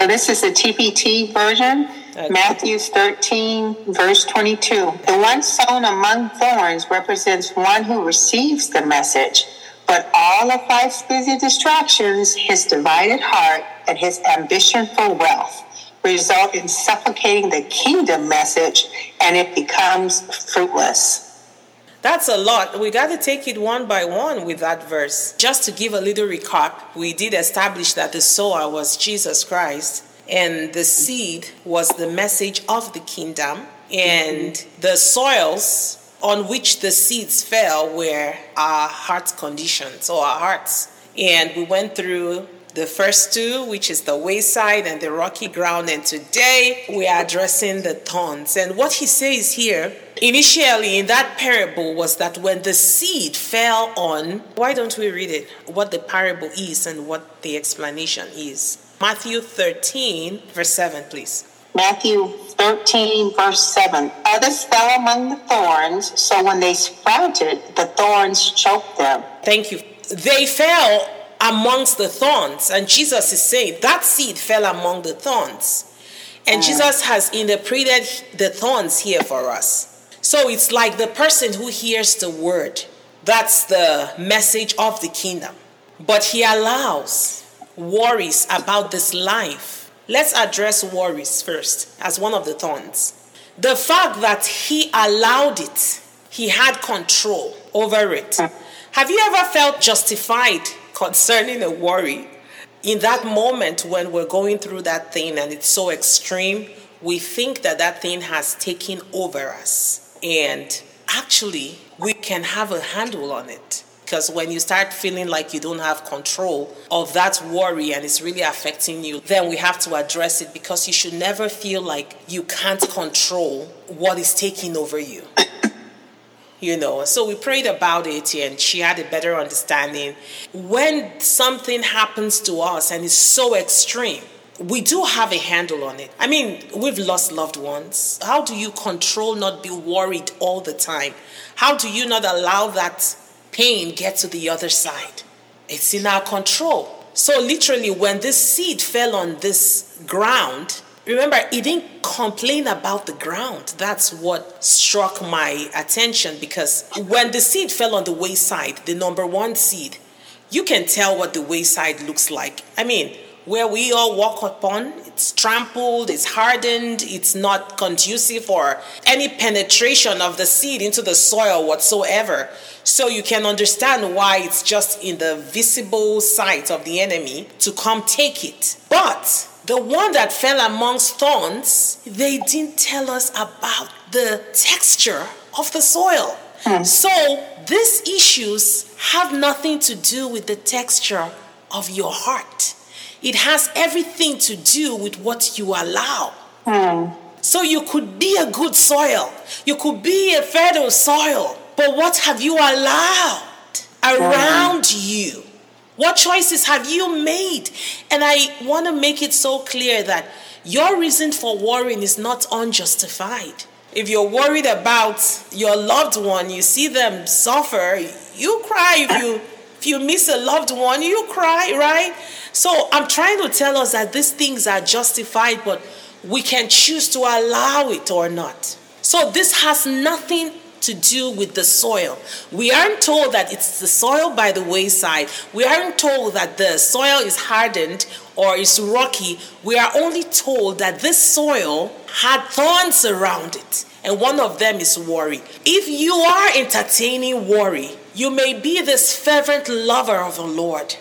So this is the TPT version, okay. Matthew 13, verse 22. The one sown among thorns represents one who receives the message, but all of life's busy distractions, his divided heart, and his ambition for wealth result in suffocating the kingdom message and it becomes fruitless. That's a lot. We got to take it one by one with that verse. Just to give a little recap, we did establish that the sower was Jesus Christ and the seed was the message of the kingdom and the soils on which the seeds fell were our heart conditions or our hearts. And we went through the first two, which is the wayside and the rocky ground. And today we are addressing the thorns. And what he says here, initially in that parable, was that when the seed fell on, why don't we read it? What the parable is and what the explanation is. Matthew 13, verse 7, please. Matthew 13, verse 7. Others fell among the thorns, so when they sprouted, the thorns choked them. Thank you. They fell amongst the thorns. And Jesus is saying that seed fell among the thorns. And mm. Jesus has interpreted the thorns here for us. So it's like the person who hears the word. That's the message of the kingdom. But he allows worries about this life. Let's address worries first as one of the thorns. The fact that he allowed it, he had control over it. Have you ever felt justified concerning a worry, in that moment when we're going through that thing and it's so extreme, we think that that thing has taken over us. And actually, we can have a handle on it. Because when you start feeling like you don't have control of that worry and it's really affecting you, then we have to address it because you should never feel like you can't control what is taking over you you know. So we prayed about it and she had a better understanding. When something happens to us and it's so extreme, we do have a handle on it. I mean, we've lost loved ones. How do you control not be worried all the time? How do you not allow that pain get to the other side? It's in our control. So literally when this seed fell on this ground, Remember, he didn't complain about the ground. That's what struck my attention because when the seed fell on the wayside, the number one seed, you can tell what the wayside looks like. I mean, where we all walk upon, it's trampled, it's hardened, it's not conducive for any penetration of the seed into the soil whatsoever. So you can understand why it's just in the visible sight of the enemy to come take it. But the one that fell amongst thorns, they didn't tell us about the texture of the soil. Hmm. So these issues have nothing to do with the texture of your heart. It has everything to do with what you allow. Hmm. So you could be a good soil, you could be a fertile soil, but what have you allowed around hmm. you? What choices have you made? And I want to make it so clear that your reason for worrying is not unjustified. If you're worried about your loved one, you see them suffer, you cry. If you if you miss a loved one, you cry, right? So I'm trying to tell us that these things are justified, but we can choose to allow it or not. So this has nothing to do with the soil. We aren't told that it's the soil by the wayside. We aren't told that the soil is hardened or is rocky. We are only told that this soil had thorns around it. And one of them is worry. If you are entertaining worry, you may be this fervent lover of the Lord.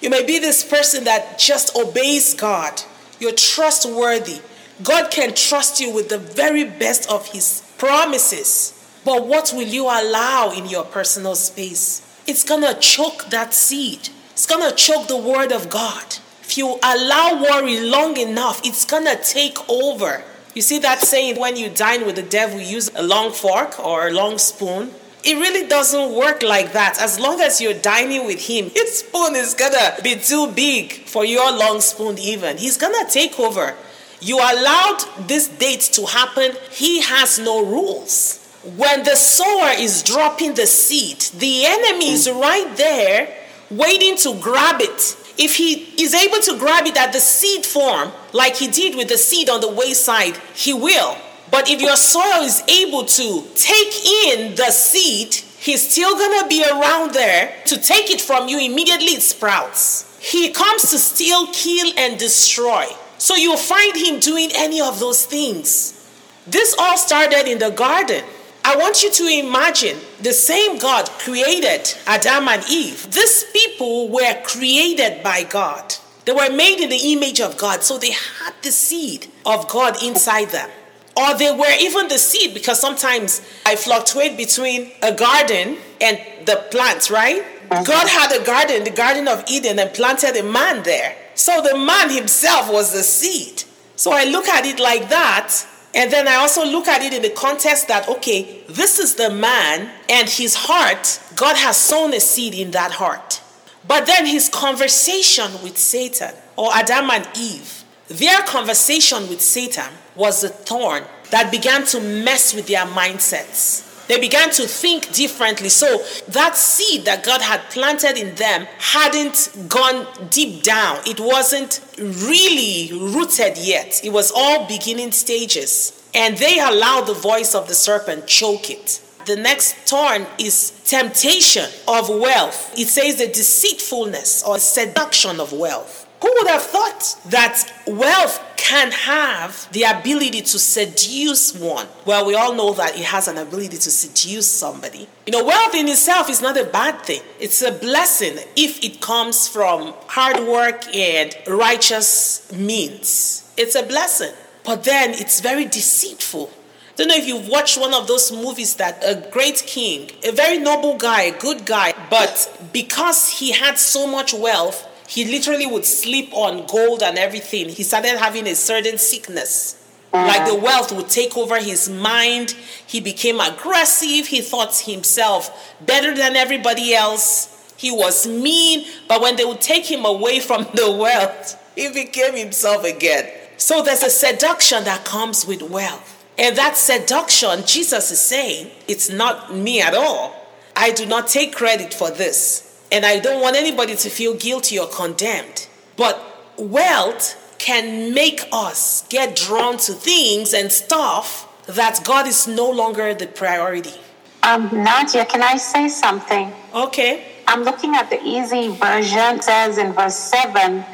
You may be this person that just obeys God. You're trustworthy. God can trust you with the very best of His promises. But what will you allow in your personal space? It's to choke that seed. It's to choke the word of God. If you allow worry long enough, it's to take over. You see that saying when you dine with the devil, use a long fork or a long spoon? It really doesn't work like that. As long as you're dining with him, his spoon is gonna be too big for your long spoon, even. He's gonna take over. You allowed this date to happen, he has no rules when the sower is dropping the seed, the enemy is right there waiting to grab it. if he is able to grab it at the seed form, like he did with the seed on the wayside, he will. But if your soil is able to take in the seed, he's still gonna be around there to take it from you immediately it sprouts. He comes to steal, kill, and destroy. So you'll find him doing any of those things. This all started in the garden. I want you to imagine the same God created Adam and Eve. These people were created by God. They were made in the image of God, so they had the seed of God inside them. Or they were even the seed because sometimes I fluctuate between a garden and the plants, right? Uh-huh. God had a garden, the Garden of Eden, and planted a man there. So the man himself was the seed. So I look at it like that. And then I also look at it in the context that, okay, this is the man and his heart, God has sown a seed in that heart. But then his conversation with Satan, or Adam and Eve, their conversation with Satan was a thorn that began to mess with their mindsets. They began to think differently. So that seed that God had planted in them hadn't gone deep down. It wasn't really rooted yet. It was all beginning stages. And they allowed the voice of the serpent choke it. The next thorn is temptation of wealth. It says the deceitfulness or seduction of wealth. Who would have thought that wealth can have the ability to seduce one? Well, we all know that it has an ability to seduce somebody. You know, wealth in itself is not a bad thing, it's a blessing if it comes from hard work and righteous means. It's a blessing. But then it's very deceitful. I don't know if you've watched one of those movies that a great king, a very noble guy, a good guy, but because he had so much wealth, he literally would sleep on gold and everything. He started having a certain sickness. Like the wealth would take over his mind. He became aggressive. He thought himself better than everybody else. He was mean. But when they would take him away from the wealth, he became himself again. So there's a seduction that comes with wealth. And that seduction, Jesus is saying, it's not me at all. I do not take credit for this. And I don't want anybody to feel guilty or condemned. But wealth can make us get drawn to things and stuff that God is no longer the priority. Um, Nadia, can I say something? Okay. I'm looking at the easy version. It says in verse 7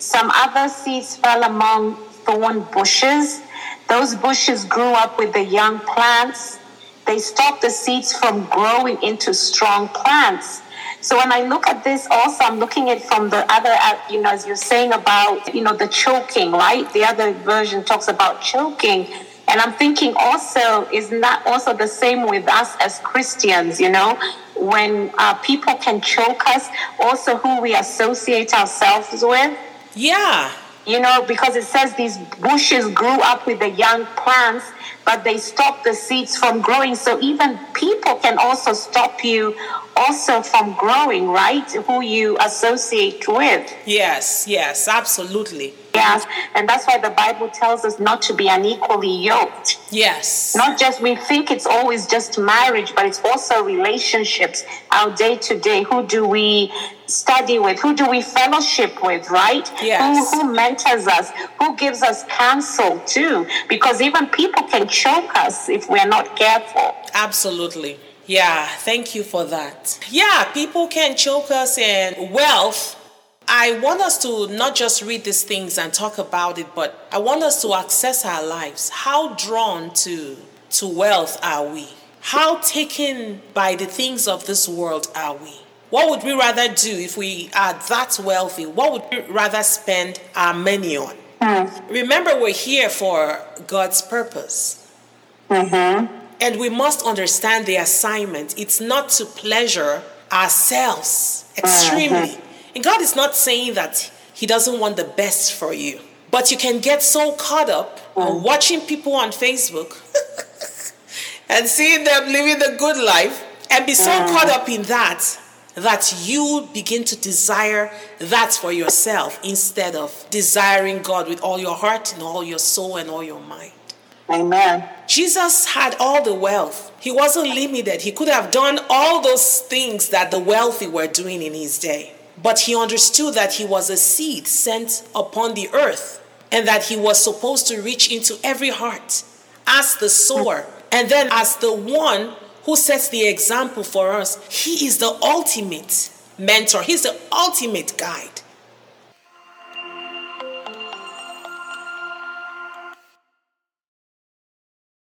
some other seeds fell among thorn bushes. Those bushes grew up with the young plants. They stopped the seeds from growing into strong plants. So when I look at this, also I'm looking at from the other, uh, you know, as you're saying about, you know, the choking, right? The other version talks about choking. And I'm thinking also, is not also the same with us as Christians, you know, when uh, people can choke us, also who we associate ourselves with? Yeah. You know, because it says these bushes grew up with the young plants, but they stop the seeds from growing. So even people can also stop you also from growing, right? Who you associate with. Yes, yes, absolutely. Yes, and that's why the Bible tells us not to be unequally yoked. Yes. Not just, we think it's always just marriage, but it's also relationships, our day to day. Who do we study with? Who do we fellowship with, right? Yes. Who, who mentors us? Who gives us counsel too? Because even people can choke us if we're not careful. Absolutely. Yeah, thank you for that. Yeah, people can choke us in wealth. I want us to not just read these things and talk about it, but I want us to access our lives. How drawn to to wealth are we? How taken by the things of this world are we? What would we rather do if we are that wealthy? What would we rather spend our money on? Mm-hmm. Remember, we're here for God's purpose. Mm-hmm. And we must understand the assignment. It's not to pleasure ourselves extremely. Mm-hmm. And God is not saying that He doesn't want the best for you. But you can get so caught up on mm. watching people on Facebook and seeing them living the good life and be so mm. caught up in that that you begin to desire that for yourself instead of desiring God with all your heart and all your soul and all your mind. Amen. Jesus had all the wealth. He wasn't limited. He could have done all those things that the wealthy were doing in his day. but he understood that he was a seed sent upon the earth and that he was supposed to reach into every heart as the sower and then as the one who sets the example for us. He is the ultimate mentor, he's the ultimate guide.